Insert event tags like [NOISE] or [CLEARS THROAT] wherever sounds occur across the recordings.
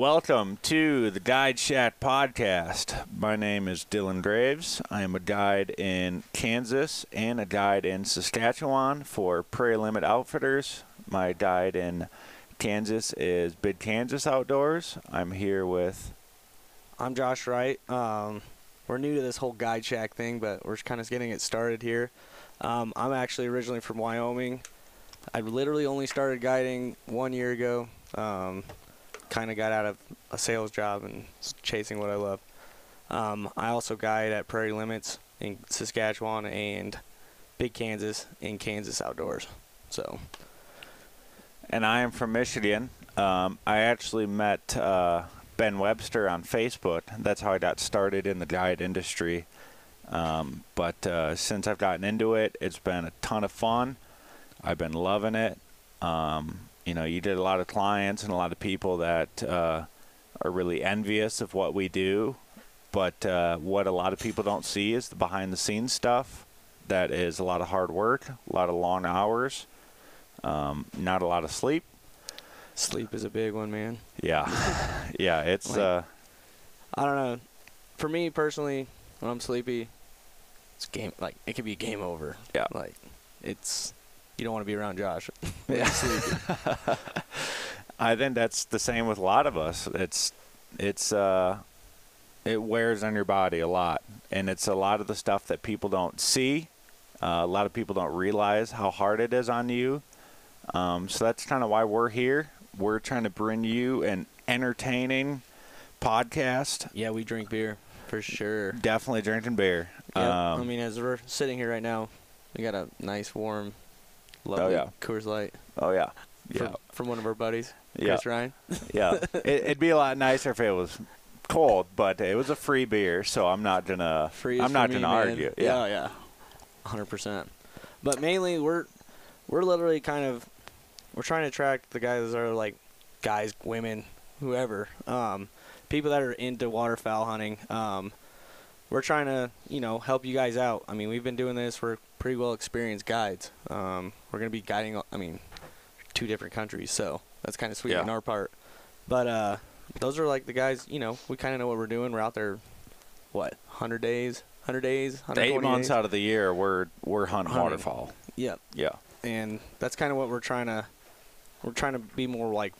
Welcome to the Guide Shack podcast. My name is Dylan Graves. I am a guide in Kansas and a guide in Saskatchewan for Prairie Limit Outfitters. My guide in Kansas is Big Kansas Outdoors. I'm here with. I'm Josh Wright. Um, we're new to this whole Guide Shack thing, but we're kind of getting it started here. Um, I'm actually originally from Wyoming. I literally only started guiding one year ago. Um, kind of got out of a sales job and chasing what I love. Um, I also guide at Prairie Limits in Saskatchewan and Big Kansas in Kansas Outdoors. So, and I am from Michigan. Um, I actually met uh, Ben Webster on Facebook. That's how I got started in the guide industry. Um, but uh, since I've gotten into it, it's been a ton of fun. I've been loving it. Um, you know, you did a lot of clients and a lot of people that uh, are really envious of what we do. But uh, what a lot of people don't see is the behind the scenes stuff. That is a lot of hard work, a lot of long hours, um, not a lot of sleep. Sleep is a big one, man. Yeah, [LAUGHS] yeah. It's. Like, uh, I don't know. For me personally, when I'm sleepy, it's game. Like it could be game over. Yeah. Like it's you don't want to be around Josh. [LAUGHS] Yeah. [LAUGHS] I think that's the same with a lot of us. It's it's uh it wears on your body a lot, and it's a lot of the stuff that people don't see. Uh, a lot of people don't realize how hard it is on you. Um, so that's kind of why we're here. We're trying to bring you an entertaining podcast. Yeah, we drink beer for sure. Definitely drinking beer. Yeah, um, I mean, as we're sitting here right now, we got a nice warm Lovely oh, yeah. Coors Light. Oh yeah. Yeah. From, from one of our buddies, Chris yeah. Ryan. [LAUGHS] yeah. It, would be a lot nicer if it was cold, but it was a free beer, so I'm not gonna. Free I'm not gonna man. argue. Yeah. Yeah. Yeah. Hundred percent. But mainly, we're we're literally kind of we're trying to attract the guys that are like guys, women, whoever, um, people that are into waterfowl hunting. Um, we're trying to you know help you guys out. I mean, we've been doing this. We're pretty well experienced guides. Um, we're gonna be guiding. I mean, two different countries, so that's kind of sweet yeah. on our part. But uh, those are like the guys. You know, we kind of know what we're doing. We're out there, what, hundred days, hundred days, eight months days? out of the year. We're we're hunting, hunting. waterfowl. Yep. Yeah. And that's kind of what we're trying to. We're trying to be more like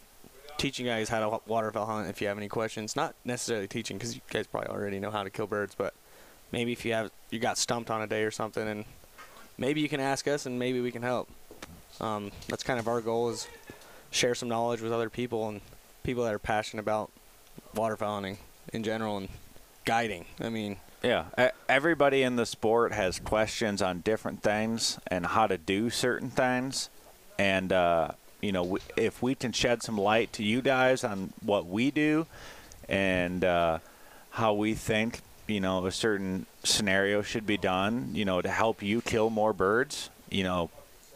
teaching guys how to waterfowl hunt if you have any questions. Not necessarily teaching because you guys probably already know how to kill birds, but maybe if you have you got stumped on a day or something, and maybe you can ask us and maybe we can help. Um, that's kind of our goal is share some knowledge with other people and people that are passionate about waterfowling in general and guiding. I mean, yeah, everybody in the sport has questions on different things and how to do certain things, and uh, you know, if we can shed some light to you guys on what we do and uh, how we think you know a certain scenario should be done you know to help you kill more birds you know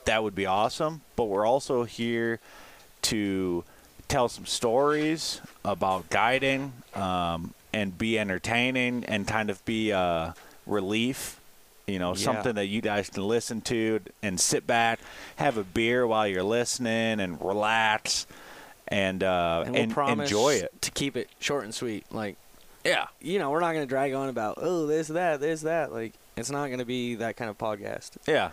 that would be awesome. But we're also here to tell some stories about guiding um, and be entertaining and kind of be a relief you know yeah. something that you guys can listen to and sit back have a beer while you're listening and relax and uh, and, we'll and enjoy it. to keep it short and sweet. Like yeah. You know, we're not going to drag on about, oh, this, that, this, that. Like, it's not going to be that kind of podcast. Yeah.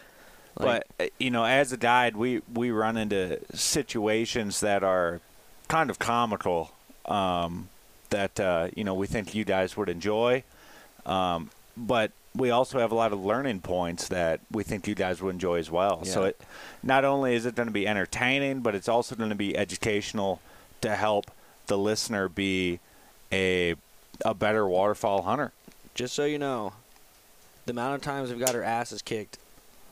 Like, but, uh, you know, as a guide, we, we run into situations that are kind of comical um, that, uh, you know, we think you guys would enjoy. Um, but we also have a lot of learning points that we think you guys would enjoy as well. Yeah. So it not only is it going to be entertaining, but it's also going to be educational to help the listener be a a better waterfowl hunter. Just so you know, the amount of times we've got our asses kicked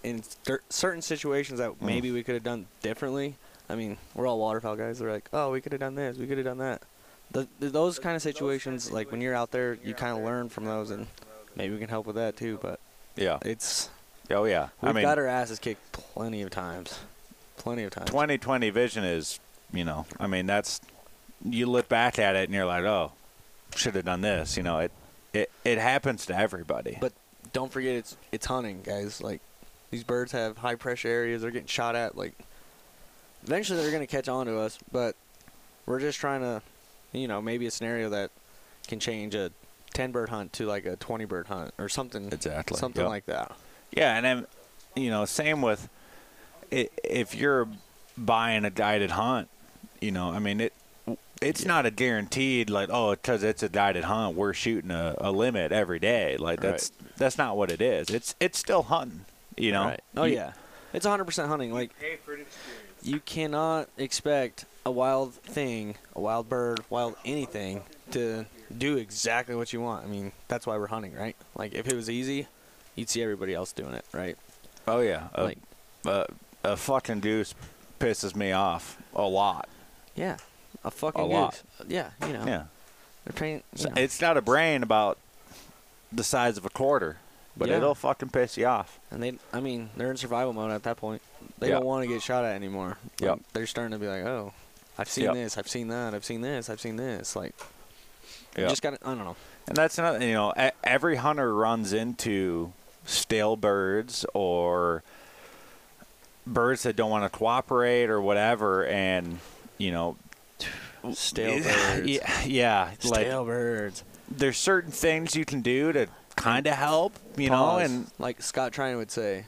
in certain situations that mm. maybe we could have done differently. I mean, we're all waterfowl guys. They're like, oh, we could have done this, we could have done that. The, the, those kind of situations, like when you're out there, you kind of learn from those, and maybe we can help with that too. But yeah, it's oh yeah, we've I mean, got our asses kicked plenty of times, plenty of times. 2020 vision is, you know, I mean that's you look back at it and you're like, oh, should have done this. You know, it it it happens to everybody. But don't forget, it's it's hunting, guys. Like these birds have high pressure areas. They're getting shot at. Like eventually, they're gonna catch on to us. But we're just trying to you know, maybe a scenario that can change a 10 bird hunt to like a 20 bird hunt or something. Exactly, Something yep. like that. Yeah, and then you know, same with if you're buying a guided hunt, you know, I mean it. It's not a guaranteed like oh because it's a guided hunt we're shooting a, a limit every day like that's that's not what it is it's it's still hunting you know Right. Oh You- yeah, it's 100% hunting. Like you cannot expect a wild thing, a wild bird, wild anything to do exactly what you want. I mean, that's why we're hunting, right? Like if it was easy, you'd see everybody else doing it, right? oh yeah a, Like- a, a fucking goose pisses me off a lot Yeah, a fucking A lot. goose. Yeah, you know. yeah They're paying. Know. it's a brain about the size of a quarter but Yeah. it'll fucking piss you off And they, I mean, they're in survival mode at that point. They Yeah. don't want to get shot at anymore. Like, Yep. They're starting to be like, oh, I've seen Yep. this, I've seen that, I've seen this, I've seen this. Like, you Yep. just got to, I don't know. And that's another, you know, every hunter runs into stale birds or birds that don't want to cooperate or whatever, and you know, Stale birds. [LAUGHS] Yeah, yeah Stale like birds. there's certain things you can do to kind of help, you know, and like Scott Trine would say,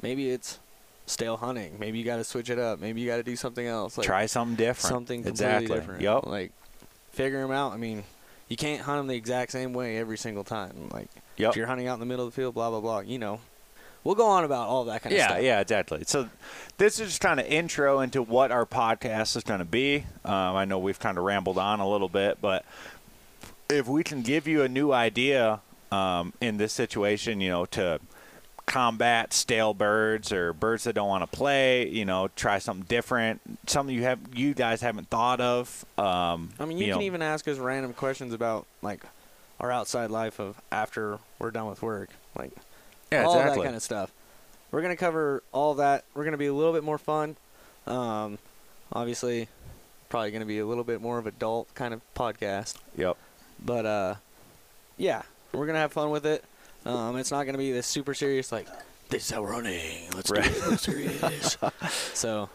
maybe it's stale hunting. Maybe you got to switch it up. Maybe you got to do something else. Like, try something different. something completely exactly. different. Yep. Like, figure them out. I mean, you can't hunt them the exact same way every single time. Like, Yep. if you're hunting out in the middle of the field, blah blah blah. You know, we'll go on about all that kind of yeah, stuff. yeah, exactly. So this is just kind of intro into what our podcast is going to be. Um, I know we've kind of rambled on a little bit, but if we can give you a new idea um, in this situation, you know, to combat stale birds or birds that don't want to play, you know, try something different, something you have you guys haven't thought of. Um, I mean, you, can know, even ask us random questions about like our outside life of after we're done with work, like yeah, all exactly. that kind of stuff. We're gonna cover all that. We're gonna be a little bit more fun. Um, obviously, probably gonna be a little bit more of adult kind of podcast. Yep. But uh, yeah, we're gonna have fun with it. Um, it's not gonna be this super serious like this is how we're running. Let's Right. do it serious. [LAUGHS] so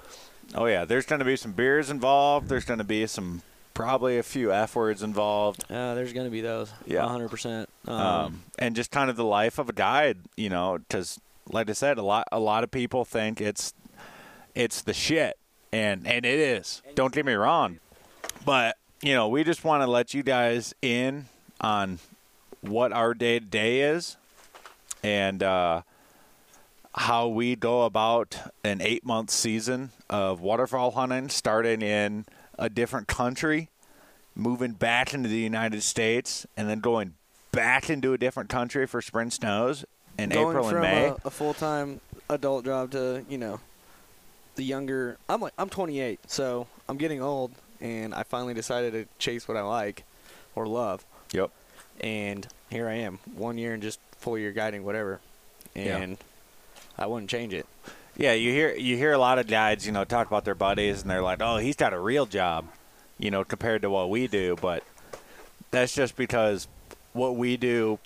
Oh yeah, there's going to be some beers involved. There's going to be some probably a few f words involved. uh, there's gonna be those. Yeah. hundred percent. Um, and just kind of the life of a guide, you know, because like I said, a lot a lot of people think it's it's the shit, and and it is. Don't get me wrong, but you know, we just want to let you guys in on what our day to day is, and uh, how we go about an eight month season of waterfowl hunting, starting in a different country, moving back into the United States, and then going back into a different country for spring snows in going April and May. A, a full time adult job to you know the younger. I'm like I'm 28, so I'm getting old, and I finally decided to chase what I like or love, yep. and here I am, one year and just full year guiding whatever, Yeah. and I wouldn't change it. Yeah, you hear you hear a lot of guides, you know, talk about their buddies, and they're like, "Oh, he's got a real job," you know, compared to what we do. But that's just because what we do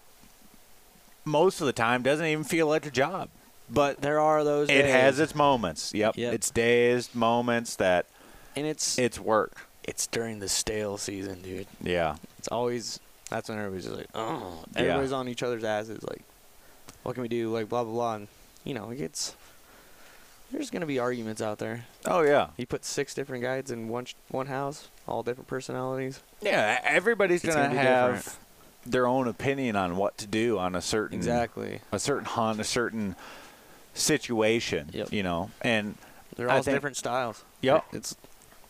most of the time doesn't even feel like a job. But There are those. it days, has its moments. Yep, Yep. it's days, moments that and it's it's work. it's during the stale season, dude. Yeah, It's always that's when everybody's just like, oh, Yeah. everybody's on each other's asses. Like, what can we do? Like, blah blah blah. And you know, it gets. There's gonna be arguments out there. oh yeah, You put six different guides in one sh- one house, all different personalities. yeah. Everybody's gonna, gonna have different. Their own opinion on what to do on a certain Exactly. a certain hunt, a certain situation. Yep. You know, and They're all think- different styles. Yep. It's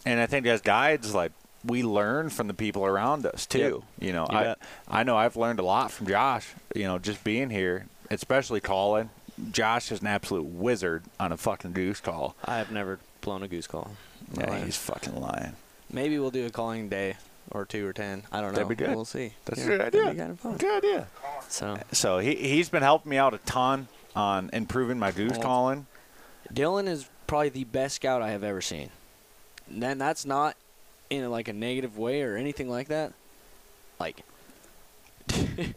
and I think as guides, like we learn from the people around us too. You know, You I bet. I know I've learned a lot from Josh. You know, just being here, especially calling. Josh is an absolute wizard on a fucking goose call. I have never blown a goose call. Yeah, life. he's fucking lying. Maybe we'll do a calling day or two or ten. I don't know. That'd be good. We'll see. That's Yeah, a good idea. Kind of fun. Good idea. So So he he's been helping me out a ton on improving my goose Well, calling. Dylan is probably the best scout I have ever seen. And then that's not in like a negative way or anything like that. Like [LAUGHS] the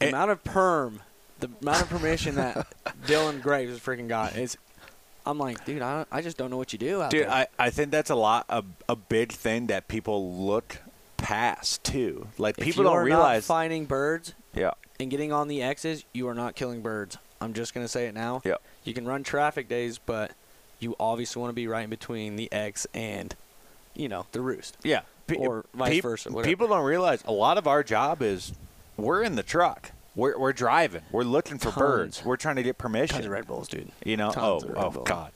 It- amount of perm, the amount of permission that [LAUGHS] Dylan Graves has freaking got is. I'm like, dude, I, I just don't know what you do out Dude, there. I, I think that's a lot a, a big thing that people look pass too. Like If people don't realize. not finding birds yeah, and getting on the X's, you are not killing birds. I'm just gonna say it now. yeah, You can run traffic days, but you obviously want to be right in between the X and, you know, the roost. yeah. Pe- Or vice peop- versa, whatever. People don't realize a lot of our job is we're in the truck. We're we're driving. We're looking for Tons. birds. We're trying to get permission. Tons of Red Bulls, dude. You know, Tons oh, oh. God.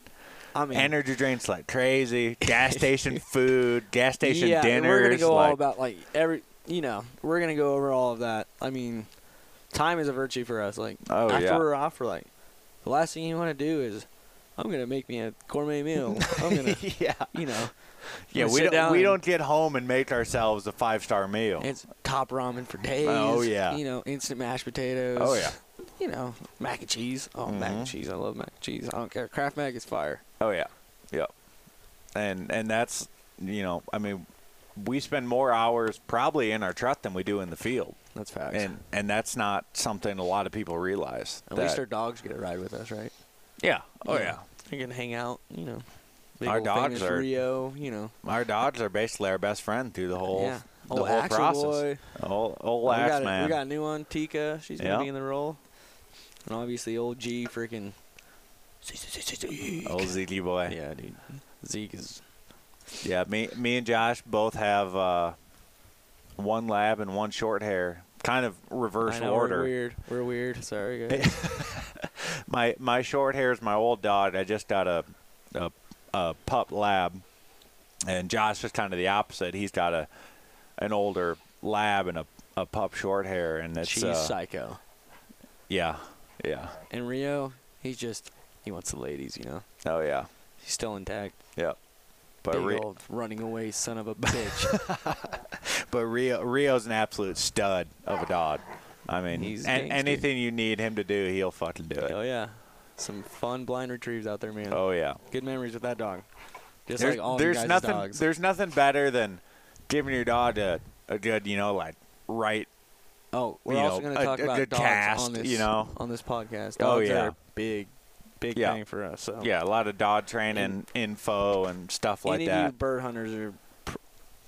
I mean, Energy drinks like crazy. Gas station [LAUGHS] food. Gas station yeah, dinners. we're gonna go like, all about like every, you know, we're gonna go over all of that. I mean, time is a virtue for us. Like Oh, after yeah. we're off, we're like, the last thing you want to do is, I'm gonna make me a gourmet meal. I'm gonna, [LAUGHS] yeah, you know, yeah. We don't we don't get home and make ourselves a five star meal. it's top ramen for oh, days. Oh, yeah. You know, instant mashed potatoes. Oh yeah. You know, mac and cheese. Oh, mac and Mhm. cheese. I love mac and cheese. I don't care. Kraft mac is fire. Oh yeah, yep. And and that's you know I mean we spend more hours probably in our truck than we do in the field, That's facts. and and that's not something a lot of people realize. At least our dogs get a ride with us, right? yeah. Oh yeah. know, They can hang out. You know, big Our dogs are- Rio. You know, Our dogs are basically our best friend through the whole yeah. the Old whole Axel process. boy. Old old we axe got a, man. we got a new one, Tika. She's gonna be in the role, and obviously old G freaking. old Zeke boy. Yeah, dude. Zeke is. Yeah, me me and Josh both have uh, one lab and one short hair, kind of reverse I know, order. We're weird. We're weird. Sorry, guys. [LAUGHS] my my short hair is my old dog. I just got a a, a pup lab, and Josh is kind of the opposite. He's got a an older lab and a, a pup short hair, and it's She's uh, psycho. yeah, yeah, And Rio, he's just he wants the ladies. You know, oh yeah, he's still intact. yeah. But Big Ri- old running away son of a [LAUGHS] bitch. [LAUGHS] but Rio Rio's an absolute stud of a dog. I mean, He's an- anything you need him to do, he'll fucking do it. oh yeah, some fun blind retrieves out there, man. Oh yeah. Good memories with that dog. Just there's like all there's nothing dogs. there's nothing better than giving your dog a, a good you know like right Oh, we're also going to talk a about good dogs cast, on this, you know? on this podcast. Oh, dogs Oh, yeah. are big, big Yeah. thing for us. So yeah a lot of dog training info and stuff like any that of you bird hunters are, pr-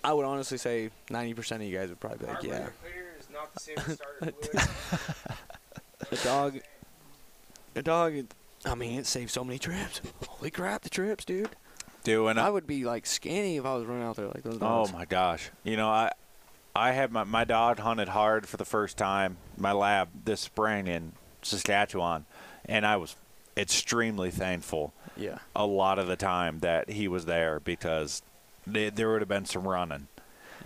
I would honestly say ninety percent of you guys would probably be like, yeah, Hardware cleaner is not the same as starter fluid. the [LAUGHS] dog, the dog. I mean, it saves so many trips. Holy crap, the trips, dude! doing I would be like skinny if I was running out there like those oh my gosh you know i i had my, my dog hunted hard for the first time my lab this spring in saskatchewan and i was extremely thankful Yeah, a lot of the time that he was there because th- there would have been some running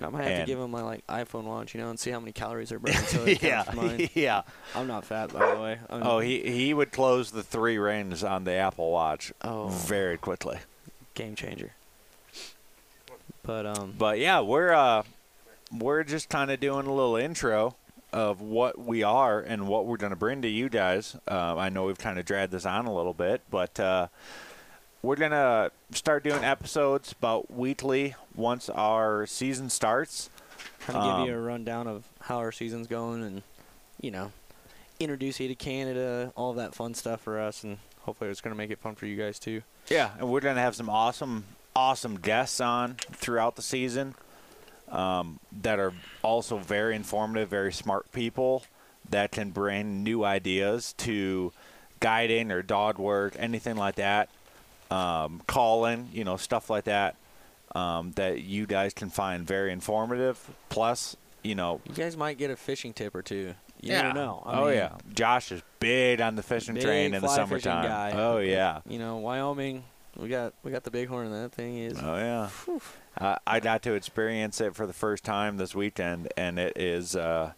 I might have And- to give him my like iPhone watch, you know, and see how many calories are burning. So [LAUGHS] yeah mine. [LAUGHS] yeah I'm not fat, by the way. I'm, Oh, he he would close the three rings on the Apple Watch Oh. very quickly. game changer. But um, But yeah, we're uh we're just kind of doing a little intro of what we are and what we're going to bring to you guys. Uh, I know we've kind of dragged this on a little bit, but uh, we're going to start doing episodes about weekly once our season starts. kind of give you Um, a rundown of how our season's going, and you know, introduce you to Canada, all that fun stuff for us, and hopefully it's gonna make it fun for you guys too. Yeah, and we're going to have some awesome, awesome guests on throughout the season um, that are also very informative, very smart people that can bring new ideas to guiding or dog work, anything like that. Um, calling, you know, stuff like that um, that you guys can find very informative. Plus, you know, You guys might get a fishing tip or two. You yeah. never know. I oh mean, yeah, Josh is big on the fishing train in the summertime. guy. Oh yeah. You know, Wyoming, we got we got the bighorn, that thing is. Oh yeah. I I got to experience it for the first time this weekend, and it is uh,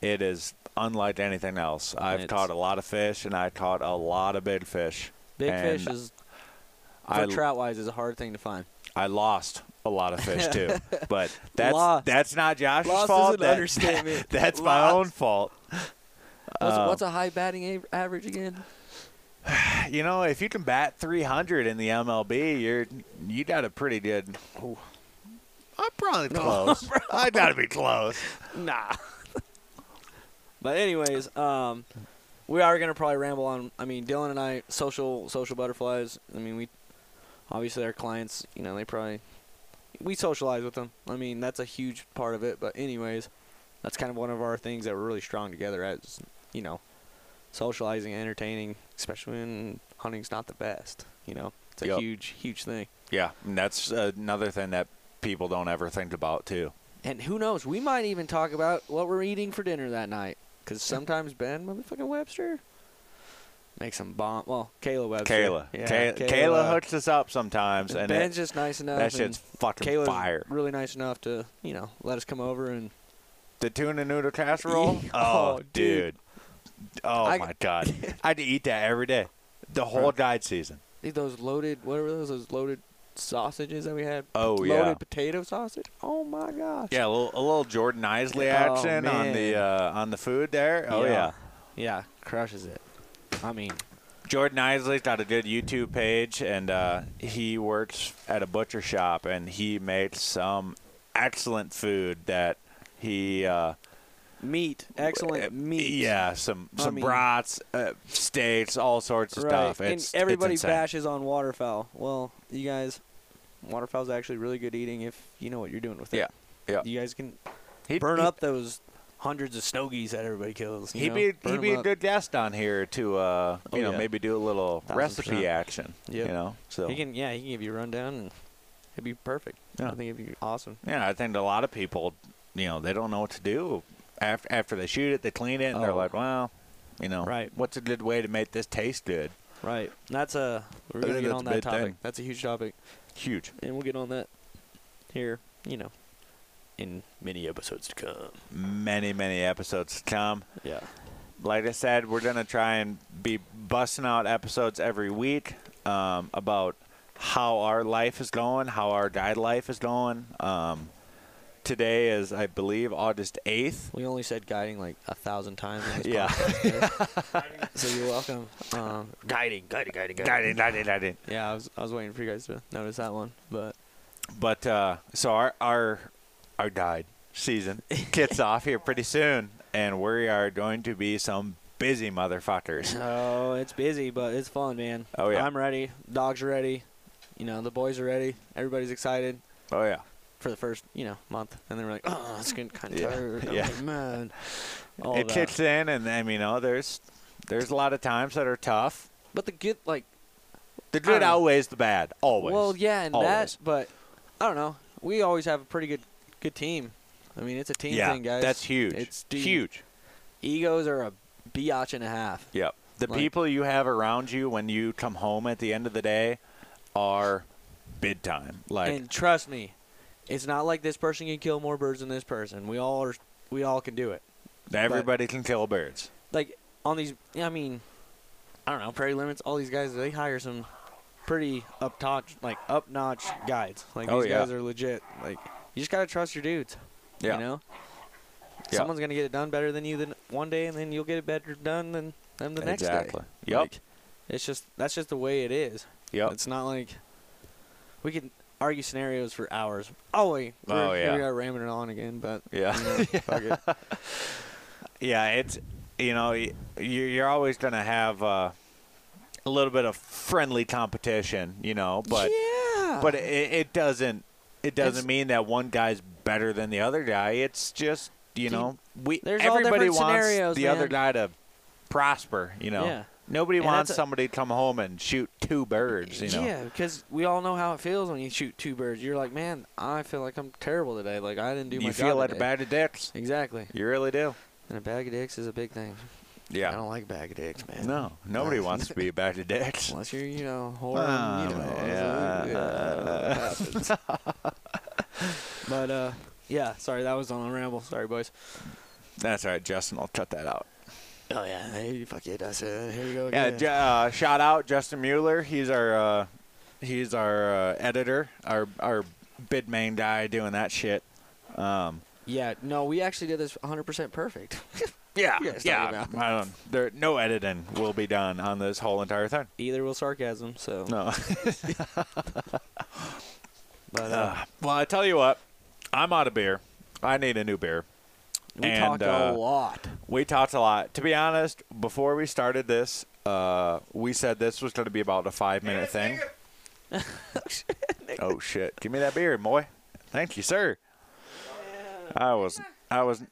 it is unlike anything else. I've It's- caught a lot of fish, and I caught a lot of big fish. Big fish is for trout wise is a hard thing to find. I lost a lot of fish too, [LAUGHS] but that's Lost. that's not Josh's Lost is fault. an That- understatement. [LAUGHS] that's my own fault. What's, Um, what's a high batting average again? [SIGHS] You know, if you can bat 300 in the MLB, you're you got a pretty good. I'm probably close. [LAUGHS] I got to be close. Nah. but anyways, um, we are gonna probably ramble on. I mean, Dylan and I, social social butterflies. I mean, we obviously our clients. You know, they probably we socialize with them. I mean, that's a huge part of it. But anyways, that's kind of one of our things that we're really strong together as, you know, socializing, and entertaining, especially when hunting's not the best. You know, it's a Yup. huge, huge thing. Yeah, and that's another thing that people don't ever think about too. And who knows? We might even talk about what we're eating for dinner that night. Because sometimes Ben, motherfucking Webster, makes some bomb. Well, Kayla Webster. Kayla, Yeah, Kay- Kayla, hooks us up sometimes, and Ben's it, just nice enough. that shit's fucking Kayla's fire. really nice enough to, you know, let us come over and. The tuna noodle casserole. [LAUGHS] Oh, Oh, dude. Oh I- my god. [LAUGHS] I'd eat that every day. The whole guide season. Those loaded, what were those? Those loaded sausages that we had? Oh, loaded yeah. Loaded potato sausage. Oh my gosh. Yeah, a little, a little Jordan Isley Oh, action on the uh, on the food there. Oh yeah. Yeah, crushes it. I mean, Jordan Isley's got a good YouTube page, and uh, he works at a butcher shop, and he makes some excellent food that he. Uh, meat, excellent uh, meat. Yeah, some I some mean- brats, uh, steaks, all sorts of right. stuff. and everybody it's bashes on waterfowl. Well, you guys, waterfowl is actually really good eating if you know what you're doing with it. Yeah, yeah. You guys can He'd burn be- up those hundreds of stogies that everybody kills. He'd know? be he'd be a good guest on here to uh, Oh, you know yeah. maybe do a little recipe percent. action. Yep. You know, so He can, yeah, he can give you a rundown and it'd be perfect. Yeah. I think it'd be awesome. yeah, I think a lot of people, you know, they don't know what to do after after they shoot it, they clean it, and they're Oh. like, well, you know, Right. what's a good way to make this taste good? Right. And that's a we're gonna get on that topic. thing. That's a huge topic, Huge. and we'll get on that here. You know, in many episodes to come. Many many episodes to come. Yeah. Like I said, we're gonna try and be busting out episodes every week um, about how our life is going, how our guide life is going. Um, today is, I believe, August eighth. We only said guiding like a thousand times. In this Yeah. podcast, so you're welcome. Um, guiding, guiding, guiding, Guiding, guiding, guiding. Yeah, I was I was waiting for you guys to notice that one, but But uh, so our our our guide season kicks [LAUGHS] off here pretty soon, and we are going to be some busy motherfuckers. [LAUGHS] oh, it's busy, but it's fun, man. Oh, yeah. I'm ready. Dogs are ready. You know, the boys are ready. Everybody's excited Oh yeah. For the first you know month, and then we're like, oh, it's getting kind of Yeah, tired. I'm yeah. like, man. All it kicks in, and then you oh, know there's there's a lot of times that are tough. But the good, like, The good outweighs the bad, always. well, yeah, and Always. that, but I don't know. We always have a pretty good good team. I mean, it's a team yeah, thing, guys. that's huge. It's dude, huge. Egos are a biatch and a half. Yep. The Like- people you have around you when you come home at the end of the day are big time. Like and trust me, it's not like this person can kill more birds than this person. We all are. We all can do it. everybody can kill birds. Like on these, I mean, I don't know, prairie limits. All these guys, they hire some pretty up notch, like up notch guides. Like Oh, these yeah. guys are legit. Like you just gotta trust your dudes. Yeah. You know, Yeah. someone's gonna get it done better than you than one day, and then you'll get it better done than them the next Exactly. day. Exactly. Yep. Like, it's just that's just the way it is. Yep. It's not like we can argue scenarios for hours. Oh wait, Oh, we're- yeah. we are ramming it on again, but Yeah. you know, [LAUGHS] fuck it. yeah, it's you know you- you're always going to have uh, a little bit of friendly competition, you know, but yeah, but it, it doesn't it doesn't It's- mean that one guy's better than the other guy. It's just you know we there's everybody wants scenarios, the other guy to prosper, you know. Yeah. Nobody And wants somebody to come home and shoot two birds, you know. Yeah, because we all know how it feels when you shoot two birds. You're like, man, I feel like I'm terrible today. Like I didn't do my you feel like a bag of dicks. Exactly. You really do. And a bag of dicks is a big thing. Yeah. I don't like bag of dicks, man. No, nobody wants to be a bag of dicks. [LAUGHS] Unless you're, you know, whore, Ah, you know, yeah. [LAUGHS] yeah, [LAUGHS] but uh, yeah. Sorry, that was on a ramble. Sorry, boys. That's all right, Justin. I'll cut that out. Oh yeah, hey, fuck it. That's it. Here we go Yeah, again. Ju- uh, shout out Justin Mueller. He's our uh, he's our uh, editor, our our bid main guy doing that shit. Um, yeah. No, we actually did this 100% perfect. [LAUGHS] [LAUGHS] yeah, You yeah. talking I don't. There, no editing will be done on this whole entire thing. Either will sarcasm. So, No. [LAUGHS] but uh, Uh, well, I tell you what, I'm out of beer. I need a new beer. we and, talked uh, a lot. We talked a lot. To be honest, before we started this, uh, we said this was going to be about a five minute thing. [LAUGHS] oh shit! Give me that beer, boy. Thank you, sir. I was I was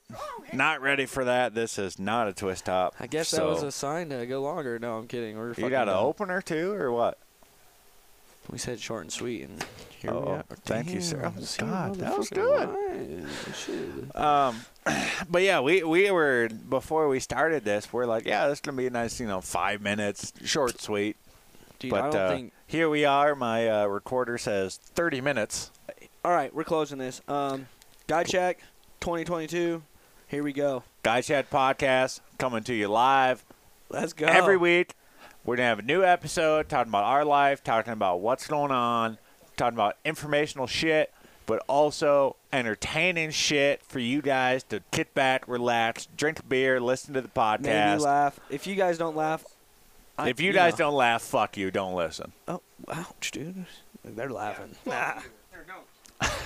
not ready for that. This is not a twist top. I guess so that was a sign to go longer. No, I'm kidding. We're You got an opener too, or what? We said short and sweet, and here we Oh, are. thank you, sir. Oh, God, that was good. Um, [CLEARS THROAT] but yeah, we we were before we started this. We're like, yeah, this is gonna be a nice, you know, five minutes, short, sweet. Dude, but I don't uh, think. here we are. My uh, recorder says thirty minutes. All right, we're closing this. Um, Guide Shack 2022. Here we go. Guide Shack podcast coming to you live Let's go. every week. We're gonna have a new episode talking about our life, talking about what's going on, talking about informational shit, but also entertaining shit for you guys to kick back, relax, drink a beer, listen to the Maybe podcast. laugh. If you guys don't laugh, I- if you guys know. don't laugh, fuck you. Don't listen. Oh, ouch, dude. They're laughing. Nah. [LAUGHS]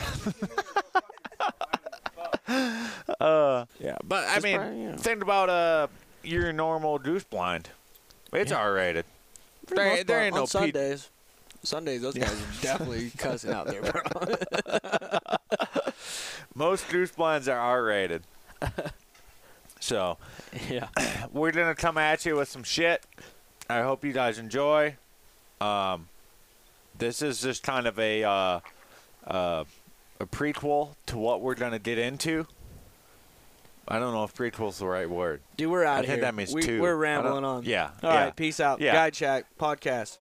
[LAUGHS] Uh, yeah, but I mean, probably, you know. think about uh your normal goose blind. It's Yeah. R rated. For There- most there ain't on no P- Sundays. Sundays, those guys are definitely [LAUGHS] cussing out there, bro. [LAUGHS] Most goose blinds are R rated. [LAUGHS] so yeah. [CLEARS THROAT] we're gonna come at you with some shit. I hope you guys enjoy. Um, this is just kind of a uh, uh, a prequel to what we're gonna get into. I don't know if prequel's the right word. Dude, we're out I of think that means we, two. We're rambling on. Yeah. All yeah. right, peace out. Yeah. Guide Shack podcast.